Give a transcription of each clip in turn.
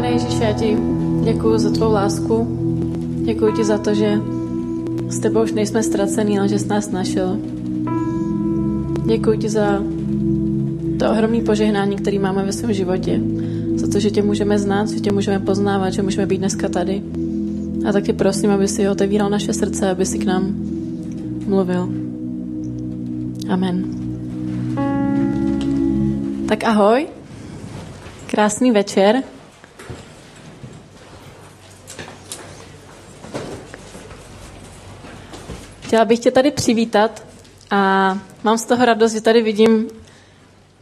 Pane Ježíši, já ti děkuji za tvou lásku. Děkuji ti za to, že s tebou už nejsme ztracení, ale že jsi nás našel. Děkuji ti za to ohromné požehnání, které máme ve svém životě. Za to, že tě můžeme znát, že tě můžeme poznávat, že můžeme být dneska tady. A taky prosím, aby si otevíral naše srdce, aby si k nám mluvil. Amen. Tak ahoj. Krásný večer. Chtěla bych tě tady přivítat a mám z toho radost, že tady vidím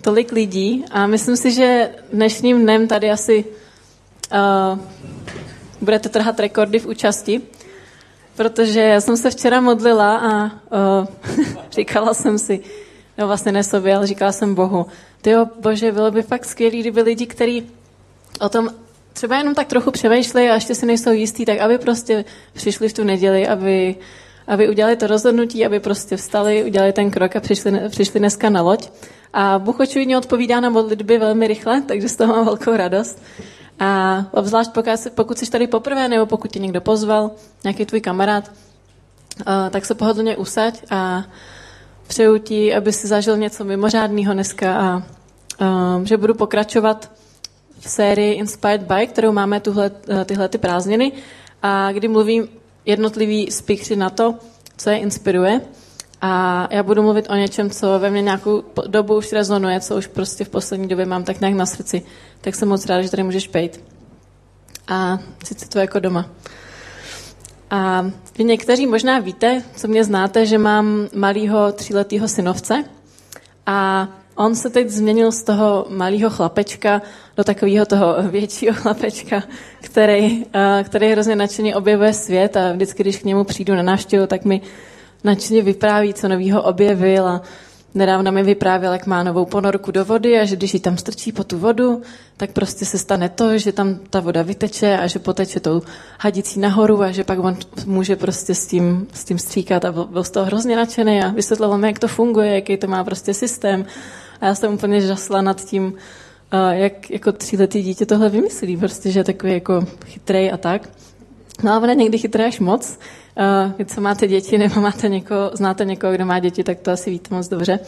tolik lidí a myslím si, že dnešním dnem tady asi uh, budete trhat rekordy v účasti, protože já jsem se včera modlila a uh, říkala jsem si, no vlastně ne sobě, ale říkala jsem Bohu, ty jo, bože, bylo by fakt skvělé, kdyby lidi, kteří o tom třeba jenom tak trochu přemýšleli a ještě si nejsou jistí, tak aby prostě přišli v tu neděli, aby, aby udělali to rozhodnutí, aby prostě vstali, udělali ten krok a přišli, přišli dneska na loď. A Bůh očividně odpovídá na modlitby velmi rychle, takže z toho mám velkou radost. A obzvlášť pokud, pokud jsi tady poprvé, nebo pokud tě někdo pozval, nějaký tvůj kamarád, tak se pohodlně usaď a přeju ti, aby si zažil něco mimořádného dneska a že budu pokračovat v sérii Inspired by, kterou máme tuhle, tyhle ty prázdniny a kdy mluvím jednotlivý speakři na to, co je inspiruje. A já budu mluvit o něčem, co ve mně nějakou dobu už rezonuje, co už prostě v poslední době mám tak nějak na srdci. Tak jsem moc ráda, že tady můžeš pejt. A sice to jako doma. A vy někteří možná víte, co mě znáte, že mám malého tříletého synovce a on se teď změnil z toho malého chlapečka do takového toho většího chlapečka, který, který hrozně nadšeně objevuje svět a vždycky, když k němu přijdu na návštěvu, tak mi nadšeně vypráví, co novýho objevil a nedávno mi vyprávěl, jak má novou ponorku do vody a že když ji tam strčí po tu vodu, tak prostě se stane to, že tam ta voda vyteče a že poteče tou hadicí nahoru a že pak on může prostě s tím, s tím stříkat a byl, byl z toho hrozně nadšený a vysvětloval mi, jak to funguje, jaký to má prostě systém. A já jsem úplně žasla nad tím, jak jako tříletý dítě tohle vymyslí, prostě, že je takový jako chytrej a tak. No ale někdy chytrý až moc. Uh, vy, co máte děti, nebo máte někoho, znáte někoho, kdo má děti, tak to asi víte moc dobře.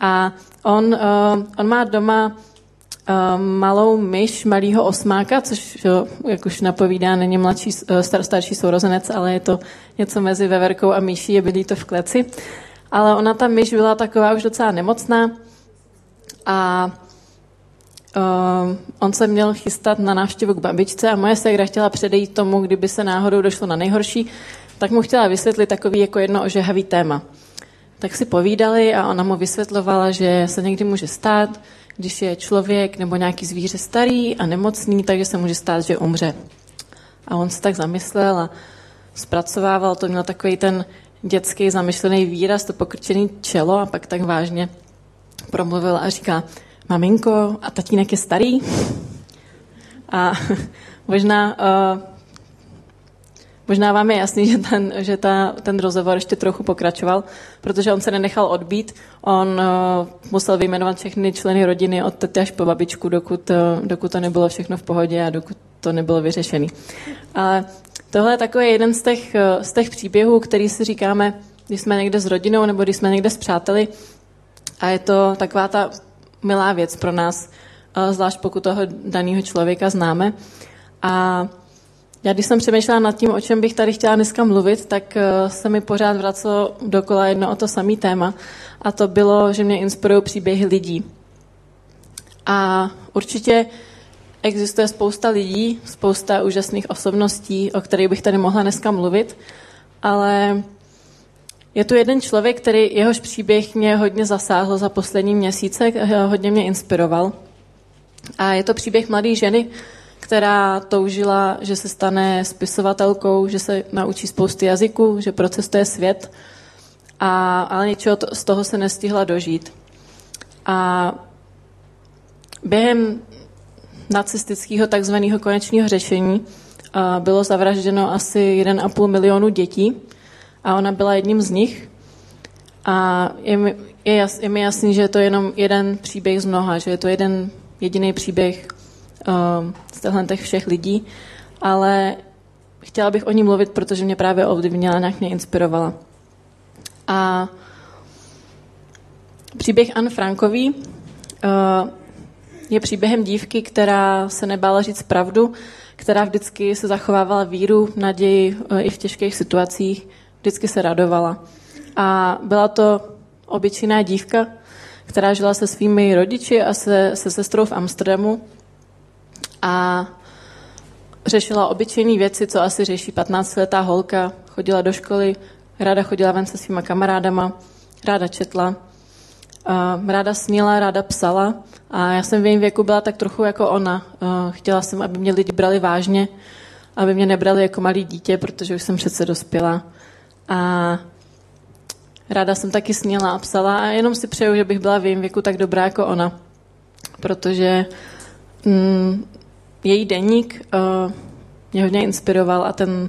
A on, uh, on má doma malou myš, malého osmáka, což, jak už napovídá, není mladší, star, starší sourozenec, ale je to něco mezi veverkou a myší, je bydlí to v kleci. Ale ona, ta myš, byla taková už docela nemocná a Uh, on se měl chystat na návštěvu k babičce a moje ségra chtěla předejít tomu, kdyby se náhodou došlo na nejhorší, tak mu chtěla vysvětlit takový jako jedno ožehavý téma. Tak si povídali a ona mu vysvětlovala, že se někdy může stát, když je člověk nebo nějaký zvíře starý a nemocný, takže se může stát, že umře. A on se tak zamyslel a zpracovával, to měl takový ten dětský zamyšlený výraz, to pokrčený čelo a pak tak vážně promluvil a říká, maminko, a tatínek je starý? A možná, uh, možná vám je jasný, že, ten, že ta, ten rozhovor ještě trochu pokračoval, protože on se nenechal odbít. On uh, musel vyjmenovat všechny členy rodiny od tety až po babičku, dokud, uh, dokud to nebylo všechno v pohodě a dokud to nebylo vyřešené. Ale tohle je takový jeden z těch, z těch příběhů, který si říkáme, když jsme někde s rodinou nebo když jsme někde s přáteli, a je to taková ta milá věc pro nás, eh, zvlášť pokud toho daného člověka známe. A já když jsem přemýšlela nad tím, o čem bych tady chtěla dneska mluvit, tak eh, se mi pořád vracelo dokola jedno o to samé téma. A to bylo, že mě inspirují příběhy lidí. A určitě existuje spousta lidí, spousta úžasných osobností, o kterých bych tady mohla dneska mluvit, ale je tu jeden člověk, který jehož příběh mě hodně zasáhl za poslední měsíce, hodně mě inspiroval. A je to příběh mladé ženy, která toužila, že se stane spisovatelkou, že se naučí spousty jazyků, že procestuje svět, a, ale něčeho to, z toho se nestihla dožít. A během nacistického takzvaného konečného řešení bylo zavražděno asi 1,5 milionu dětí a ona byla jedním z nich. A je mi, je, jas, je mi jasný, že je to jenom jeden příběh z mnoha, že je to jeden jediný příběh z těch všech lidí, ale chtěla bych o ní mluvit, protože mě právě ovlivnila, nějak mě inspirovala. A příběh Anne Frankový uh, je příběhem dívky, která se nebála říct pravdu, která vždycky se zachovávala víru, naději uh, i v těžkých situacích, vždycky se radovala. A byla to obyčejná dívka, která žila se svými rodiči a se, se sestrou v Amsterdamu a řešila obyčejné věci, co asi řeší 15-letá holka. Chodila do školy, ráda chodila ven se svýma kamarádama, ráda četla, ráda snila, ráda psala a já jsem v jejím věku byla tak trochu jako ona. Chtěla jsem, aby mě lidi brali vážně, aby mě nebrali jako malý dítě, protože už jsem přece dospěla. A ráda jsem taky sněla a psala a jenom si přeju, že bych byla v jejím věku tak dobrá jako ona. Protože mm, její deník uh, mě hodně inspiroval a ten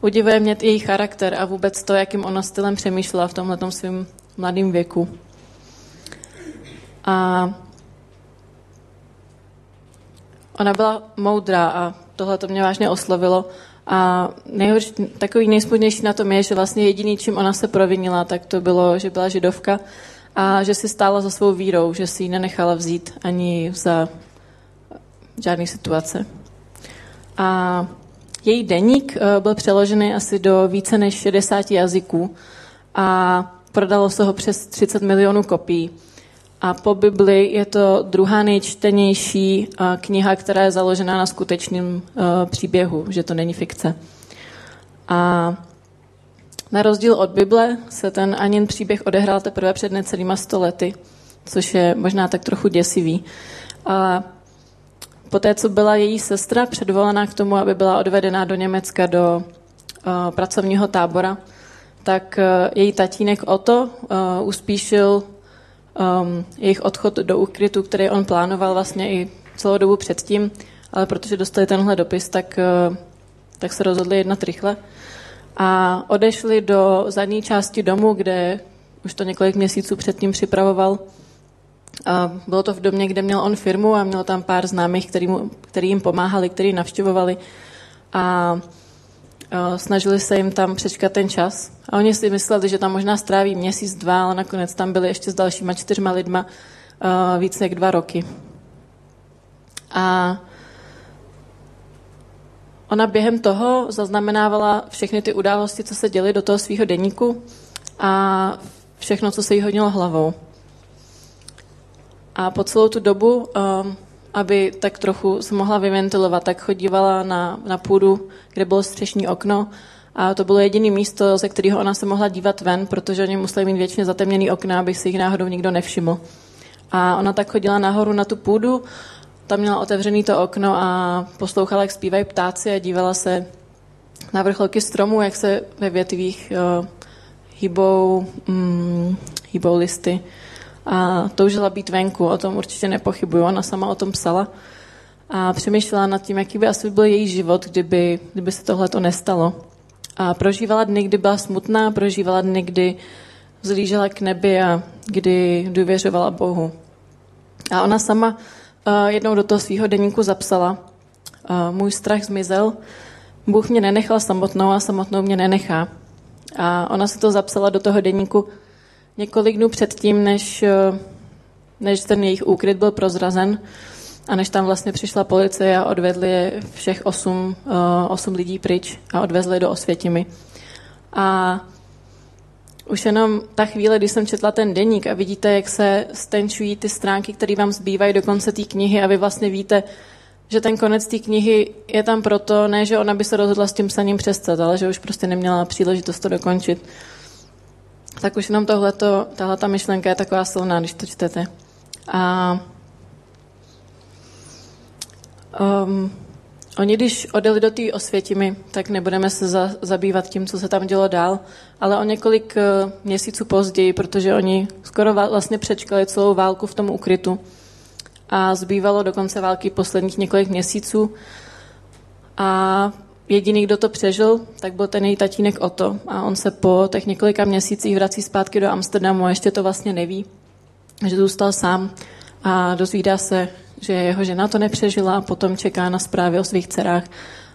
udivuje mě její charakter a vůbec to, jakým ona stylem přemýšlela v tomhle svém mladém věku. A ona byla moudrá a tohle to mě vážně oslovilo. A nejhorší, takový nejspodnější na tom je, že vlastně jediný, čím ona se provinila, tak to bylo, že byla židovka a že si stála za svou vírou, že si ji nenechala vzít ani za žádné situace. A její deník eh, byl přeložený asi do více než 60 jazyků a prodalo se ho přes 30 milionů kopií. A po Bibli je to druhá nejčtenější eh, kniha, která je založena na skutečném eh, příběhu, že to není fikce. A na rozdíl od Bible se ten Anin příběh odehrál teprve před necelýma stolety, což je možná tak trochu děsivý. A poté, co byla její sestra předvolaná k tomu, aby byla odvedena do Německa do uh, pracovního tábora, tak její tatínek Otto uh, uspíšil um, jejich odchod do úkrytu, který on plánoval vlastně i celou dobu předtím, ale protože dostali tenhle dopis, tak, uh, tak se rozhodli jednat rychle. A odešli do zadní části domu, kde už to několik měsíců předtím připravoval. A bylo to v domě, kde měl on firmu a měl tam pár známých, který, mu, který jim pomáhali, který navštěvovali. A snažili se jim tam přečkat ten čas. A oni si mysleli, že tam možná stráví měsíc, dva, ale nakonec tam byli ještě s dalšíma čtyřma lidma víc než dva roky. A ona během toho zaznamenávala všechny ty události, co se děly do toho svého deníku a všechno, co se jí hodilo hlavou. A po celou tu dobu, um, aby tak trochu se mohla vyventilovat, tak chodívala na, na půdu, kde bylo střešní okno a to bylo jediné místo, ze kterého ona se mohla dívat ven, protože oni museli mít většině zatemněný okna, aby si jich náhodou nikdo nevšiml. A ona tak chodila nahoru na tu půdu, tam měla otevřený to okno a poslouchala, jak zpívají ptáci a dívala se na vrcholky stromů, jak se ve větvích uh, hýbou, mm, hýbou listy a toužila být venku, o tom určitě nepochybuju, ona sama o tom psala a přemýšlela nad tím, jaký by asi byl její život, kdyby, kdyby se tohle to nestalo. A prožívala dny, kdy byla smutná, prožívala dny, kdy vzlížela k nebi a kdy důvěřovala Bohu. A ona sama uh, jednou do toho svého deníku zapsala, uh, můj strach zmizel, Bůh mě nenechal samotnou a samotnou mě nenechá. A ona se to zapsala do toho deníku několik dnů předtím, než, eh, než ten jejich úkryt byl prozrazen a než tam vlastně přišla policie a odvedli všech osm, uh, osm lidí pryč a odvezli do Osvětimi. A už jenom ta chvíle, kdy jsem četla ten deník a vidíte, jak se stenčují ty stránky, které vám zbývají do konce té knihy a vy vlastně víte, že ten konec té knihy je tam proto, ne, že ona by se rozhodla s tím psaním přestat, ale že už prostě neměla příležitost to dokončit tak už jenom tohleto, tahle ta myšlenka je taková silná, když to čtete. A um, oni, když odjeli do té osvětimi, tak nebudeme se za, zabývat tím, co se tam dělo dál, ale o několik uh, měsíců později, protože oni skoro vlastně přečkali celou válku v tom ukrytu a zbývalo do konce války posledních několik měsíců a jediný, kdo to přežil, tak byl ten její tatínek Otto. A on se po těch několika měsících vrací zpátky do Amsterdamu a ještě to vlastně neví, že zůstal sám a dozvídá se, že jeho žena to nepřežila, potom čeká na zprávy o svých dcerách.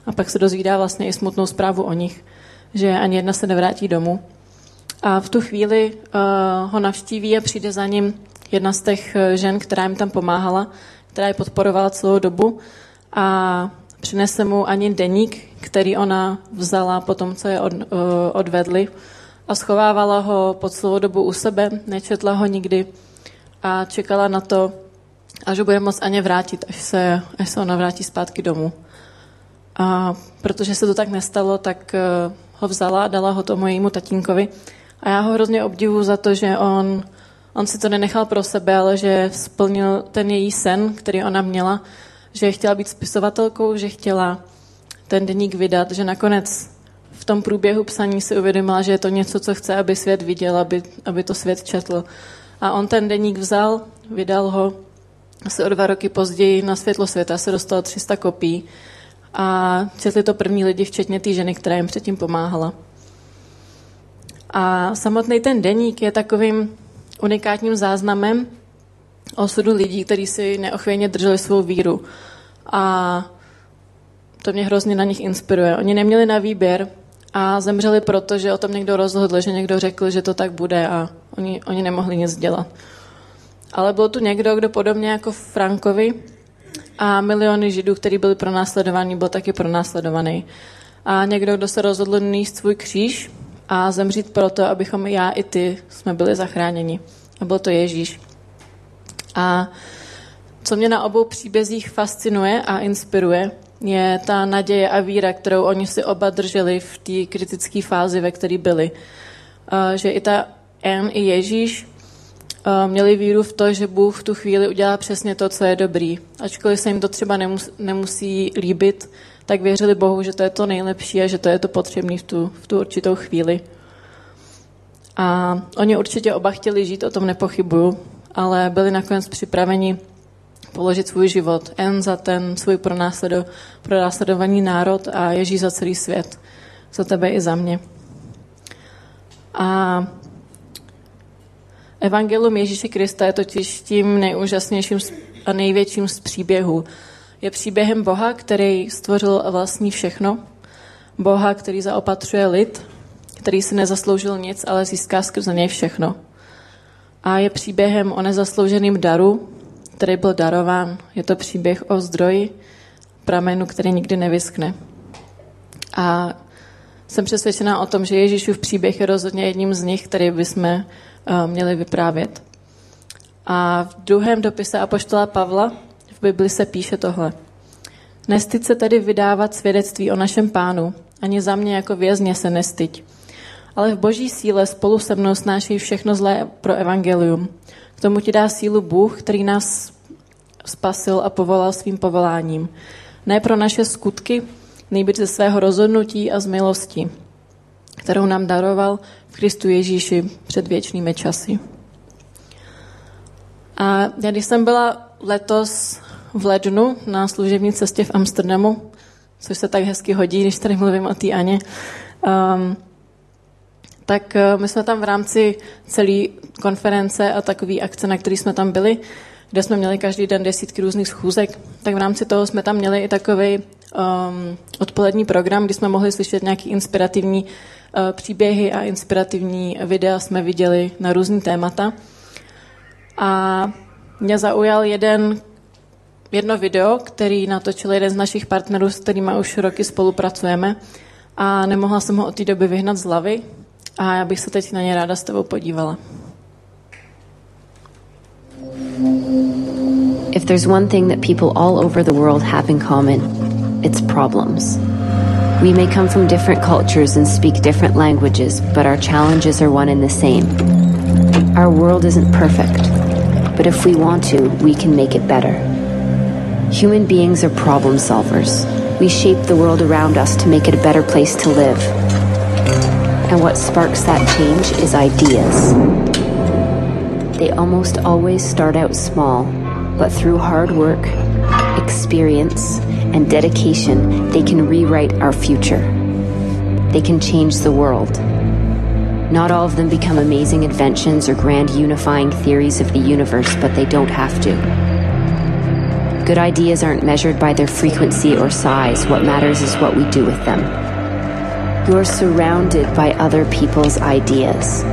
A pak se dozvídá vlastně i smutnou zprávu o nich, že ani jedna se nevrátí domů. A v tu chvíli uh, ho navštíví a přijde za ním jedna z těch žen, která jim tam pomáhala, která je podporovala celou dobu. A přinese mu ani deník, který ona vzala po tom, co je od, uh, odvedli a schovávala ho po celou dobu u sebe, nečetla ho nikdy a čekala na to, až ho bude moct Aně vrátit, až se, až se ona vrátí zpátky domů. A protože se to tak nestalo, tak uh, ho vzala a dala ho tomu jejímu tatínkovi. A já ho hrozně obdivu za to, že on, on si to nenechal pro sebe, ale že splnil ten její sen, který ona měla, že chtěla být spisovatelkou, že chtěla ten deník vydat, že nakonec v tom průběhu psaní si uvědomila, že je to něco, co chce, aby svět viděl, aby, aby to svět četl. A on ten deník vzal, vydal ho, asi o dva roky později na světlo světa se dostalo 300 kopií a četli to první lidi, včetně té ženy, která jim předtím pomáhala. A samotný ten deník je takovým unikátním záznamem osudu lidí, kteří si neochvějně drželi svou víru. A to mě hrozně na nich inspiruje. Oni neměli na výběr a zemřeli proto, že o tom někdo rozhodl, že někdo řekl, že to tak bude a oni, oni nemohli nic dělat. Ale byl tu někdo, kdo podobně jako Frankovi a miliony židů, kteří byli pronásledovaní, byl taky pronásledovaný. A někdo, kdo se rozhodl níst svůj kříž a zemřít proto, abychom já i ty jsme byli zachráněni. A byl to Ježíš. A co mě na obou příbězích fascinuje a inspiruje, je ta naděje a víra, kterou oni si oba drželi v té kritické fázi, ve které byli. Že i ta N, i Ježíš měli víru v to, že Bůh v tu chvíli udělá přesně to, co je dobrý. Ačkoliv se jim to třeba nemus, nemusí líbit, tak věřili Bohu, že to je to nejlepší a že to je to potřebné v tu, v tu určitou chvíli. A oni určitě oba chtěli žít, o tom nepochybuju, ale byli nakonec připraveni položit svůj život. En za ten svůj pronásledo, pronásledovaný národ a Ježíš za celý svět. Za tebe i za mě. A Evangelium Ježíše Krista je totiž tím nejúžasnějším a největším z příběhů. Je příběhem Boha, který stvořil vlastní všechno. Boha, který zaopatřuje lid, který si nezasloužil nic, ale získá skrze něj všechno. A je příběhem o nezaslouženém daru, který byl darován. Je to příběh o zdroji, pramenu, který nikdy nevyskne. A jsem přesvědčená o tom, že Ježíšův příběh je rozhodně jedním z nich, který bychom uh, měli vyprávět. A v druhém dopise Apoštola Pavla v Bibli se píše tohle. Nestyď se tedy vydávat svědectví o našem pánu, ani za mě jako vězně se nestyď. Ale v boží síle spolu se mnou snáší všechno zlé pro evangelium. K tomu ti dá sílu Bůh, který nás spasil a povolal svým povoláním. Ne pro naše skutky, nejbrž ze svého rozhodnutí a z milosti, kterou nám daroval v Kristu Ježíši před věčnými časy. A já, když jsem byla letos v lednu na služební cestě v Amsterdamu, což se tak hezky hodí, když tady mluvím o té Aně, um, tak uh, my jsme tam v rámci celé konference a takové akce, na které jsme tam byli, kde jsme měli každý den desítky různých schůzek, tak v rámci toho jsme tam měli i takový um, odpolední program, kdy jsme mohli slyšet nějaký inspirativní uh, příběhy a inspirativní videa jsme viděli na různý témata. A mě zaujal jeden, jedno video, který natočil jeden z našich partnerů, s kterými už roky spolupracujeme a nemohla jsem ho od té doby vyhnat z hlavy a já bych se teď na ně ráda s tebou podívala. If there's one thing that people all over the world have in common, it's problems. We may come from different cultures and speak different languages, but our challenges are one and the same. Our world isn't perfect, but if we want to, we can make it better. Human beings are problem solvers. We shape the world around us to make it a better place to live. And what sparks that change is ideas. They almost always start out small but through hard work, experience, and dedication, they can rewrite our future. They can change the world. Not all of them become amazing inventions or grand unifying theories of the universe, but they don't have to. Good ideas aren't measured by their frequency or size. What matters is what we do with them. You're surrounded by other people's ideas.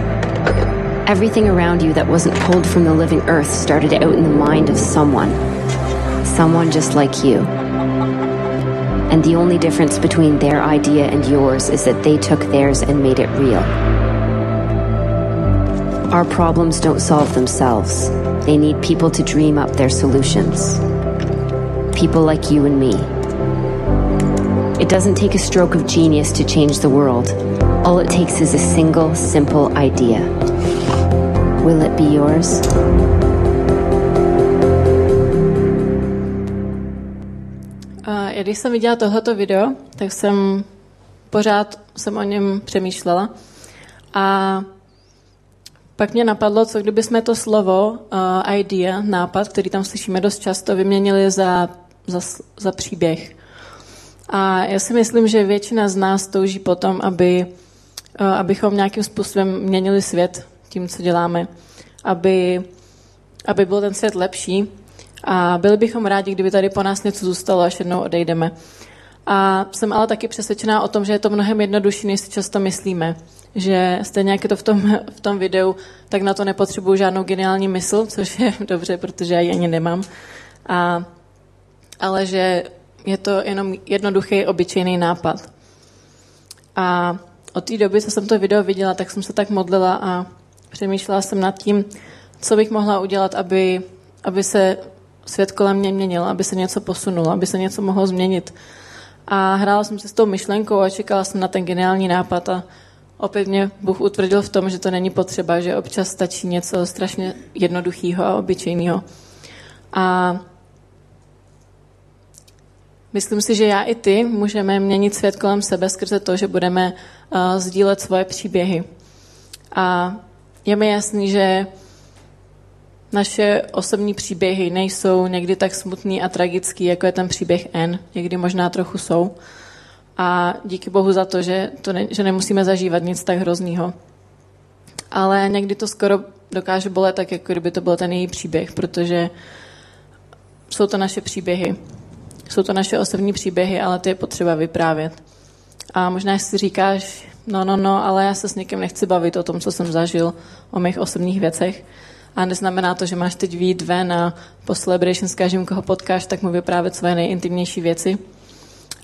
Everything around you that wasn't pulled from the living earth started out in the mind of someone. Someone just like you. And the only difference between their idea and yours is that they took theirs and made it real. Our problems don't solve themselves. They need people to dream up their solutions. People like you and me. It doesn't take a stroke of genius to change the world. All it takes is a single, simple idea. Will it be yours? A když jsem viděla tohoto video, tak jsem pořád jsem o něm přemýšlela. A pak mě napadlo, co kdyby jsme to slovo uh, idea, nápad, který tam slyšíme dost často, vyměnili za, za, za příběh. A já si myslím, že většina z nás touží potom, aby, uh, abychom nějakým způsobem měnili svět tím, co děláme. Aby, aby byl ten svět lepší. A byli bychom rádi, kdyby tady po nás něco zůstalo, až jednou odejdeme. A jsem ale taky přesvědčená o tom, že je to mnohem jednodušší, než si často myslíme. Že stejně jak je to v tom, v tom videu, tak na to nepotřebuju žádnou geniální mysl, což je dobře, protože já ji ani nemám. A, ale že je to jenom jednoduchý, obyčejný nápad. A od té doby, co jsem to video viděla, tak jsem se tak modlila a přemýšlela jsem nad tím, co bych mohla udělat, aby, aby se svět kolem mě měnil, aby se něco posunulo, aby se něco mohlo změnit. A hrála jsem se s tou myšlenkou a čekala jsem na ten geniální nápad a opět mě Bůh utvrdil v tom, že to není potřeba, že občas stačí něco strašně jednoduchého a obyčejného. A myslím si, že já i ty můžeme měnit svět kolem sebe skrze to, že budeme uh, sdílet svoje příběhy. A je mi jasný, že naše osobní příběhy nejsou někdy tak smutný a tragický, jako je ten příběh N. Někdy možná trochu jsou. A díky Bohu za to, že, to ne, že nemusíme zažívat nic tak hroznýho. Ale někdy to skoro dokáže bolet tak, jako kdyby to byl ten její příběh, protože jsou to naše příběhy. Jsou to naše osobní příběhy, ale ty je potřeba vyprávět. A možná si říkáš, no, no, no, ale já se s někým nechci bavit o tom, co jsem zažil, o mých osobních věcech. A neznamená to, že máš teď výjít ven a po Celebration s každým, koho potkáš, tak mu vyprávět své nejintimnější věci.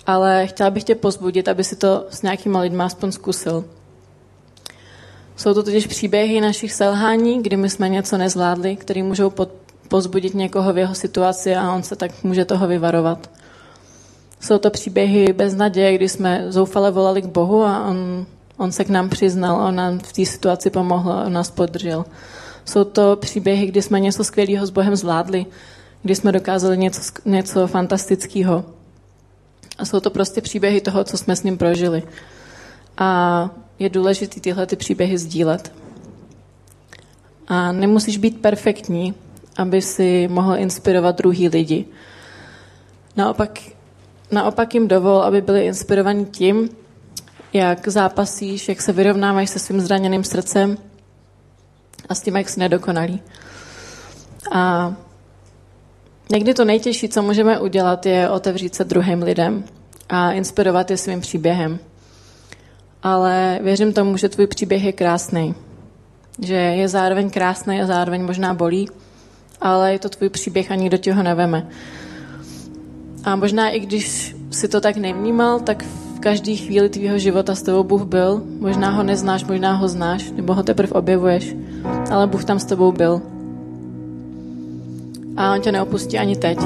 Ale chtěla bych tě pozbudit, aby si to s nějakýma lidma aspoň zkusil. Jsou to totiž příběhy našich selhání, kdy my jsme něco nezvládli, které můžou pod, pozbudit někoho v jeho situaci a on se tak může toho vyvarovat. Jsou to příběhy bez naděje, kdy jsme zoufale volali k Bohu a on, on se k nám přiznal, on nám v té situaci pomohl, on nás podržel. Jsou to příběhy, kdy jsme něco skvělého s Bohem zvládli, kdy jsme dokázali něco, něco fantastického. A jsou to prostě příběhy toho, co jsme s ním prožili. A je důležité tyhle ty příběhy sdílet. A nemusíš být perfektní, aby si mohl inspirovat druhý lidi. Naopak, naopak jim dovol, aby byli inspirovaní tím, jak zápasíš, jak se vyrovnáváš se svým zraněným srdcem, a s tím, jak jsi nedokonalý. A někdy to nejtěžší, co můžeme udělat, je otevřít se druhým lidem a inspirovat je svým příběhem. Ale věřím tomu, že tvůj příběh je krásný. Že je zároveň krásný a zároveň možná bolí, ale je to tvůj příběh a nikdo ti ho neveme. A možná i když si to tak nevnímal, tak každý chvíli tvýho života s tebou Bůh byl. Možná ho neznáš, možná ho znáš, nebo ho teprve objevuješ, ale Bůh tam s tebou byl. A on tě neopustí ani teď.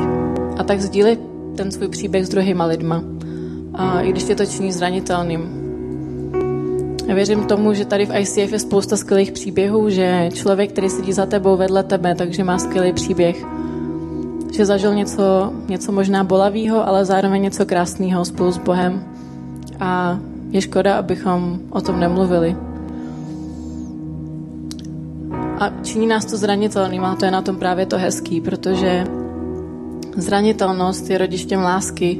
A tak sdíli ten svůj příběh s druhýma lidma. A i když tě to činí zranitelným. Věřím tomu, že tady v ICF je spousta skvělých příběhů, že člověk, který sedí za tebou vedle tebe, takže má skvělý příběh. Že zažil něco, něco možná bolavého, ale zároveň něco krásného spolu s Bohem a je škoda, abychom o tom nemluvili. A činí nás to zranitelným a to je na tom právě to hezký, protože zranitelnost je rodištěm lásky,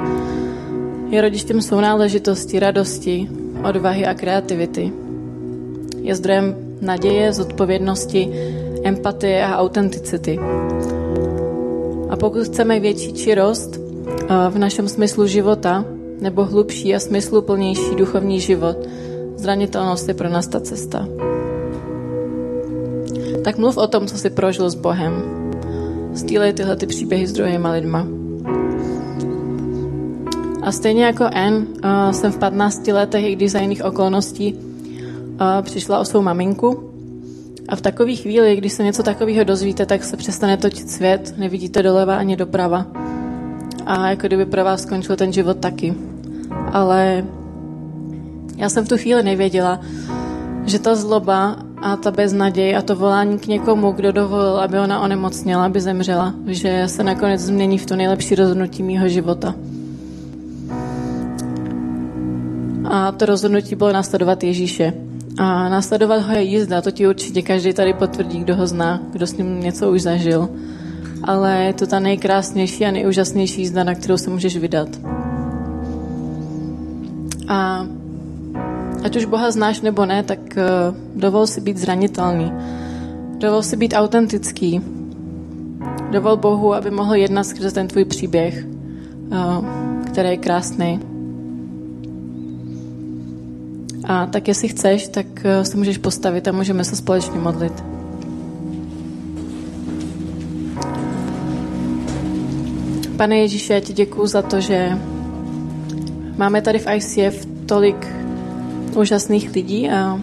je rodištěm sounáležitosti, radosti, odvahy a kreativity. Je zdrojem naděje, zodpovědnosti, empatie a autenticity. A pokud chceme větší čirost v našem smyslu života, nebo hlubší a smysluplnější duchovní život, zranitelnost je pro nás ta cesta. Tak mluv o tom, co jsi prožil s Bohem. Sdílej tyhle ty příběhy s druhýma lidma. A stejně jako N, uh, jsem v 15 letech, i když za jiných okolností, uh, přišla o svou maminku. A v takové chvíli, když se něco takového dozvíte, tak se přestane točit svět, nevidíte doleva ani doprava. A jako kdyby pro vás skončil ten život taky. Ale já jsem v tu chvíli nevěděla, že ta zloba a ta beznaděj a to volání k někomu, kdo dovolil, aby ona onemocněla, aby zemřela, že se nakonec změní v to nejlepší rozhodnutí mýho života. A to rozhodnutí bylo následovat Ježíše. A následovat ho je jízda, to ti určitě každý tady potvrdí, kdo ho zná, kdo s ním něco už zažil. Ale je to ta nejkrásnější a nejúžasnější jízda, na kterou se můžeš vydat. A ať už Boha znáš nebo ne, tak uh, dovol si být zranitelný. Dovol si být autentický. Dovol Bohu, aby mohl jednat skrze ten tvůj příběh, uh, který je krásný. A tak jestli chceš, tak uh, se můžeš postavit a můžeme se společně modlit. Pane Ježíši, já ti děkuju za to, že máme tady v ICF tolik úžasných lidí a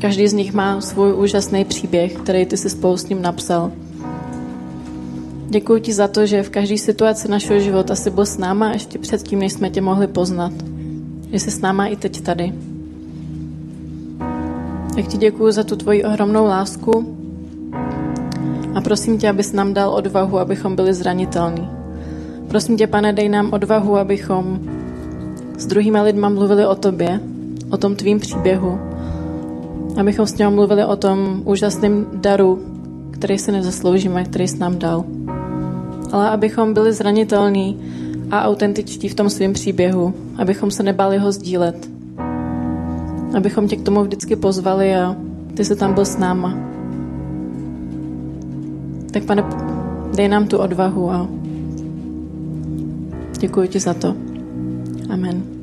každý z nich má svůj úžasný příběh, který ty si spolu s ním napsal. Děkuji ti za to, že v každé situaci našeho života jsi byl s náma ještě předtím, než jsme tě mohli poznat. Že jsi s náma i teď tady. Tak ti děkuji za tu tvoji ohromnou lásku a prosím tě, abys nám dal odvahu, abychom byli zranitelní. Prosím tě, pane, dej nám odvahu, abychom s druhými lidmi mluvili o tobě, o tom tvým příběhu, abychom s ním mluvili o tom úžasném daru, který se nezasloužíme, který jsi nám dal. Ale abychom byli zranitelní a autentičtí v tom svém příběhu, abychom se nebali ho sdílet. Abychom tě k tomu vždycky pozvali a ty se tam byl s náma. Tak pane, dej nám tu odvahu a děkuji ti za to. Amen.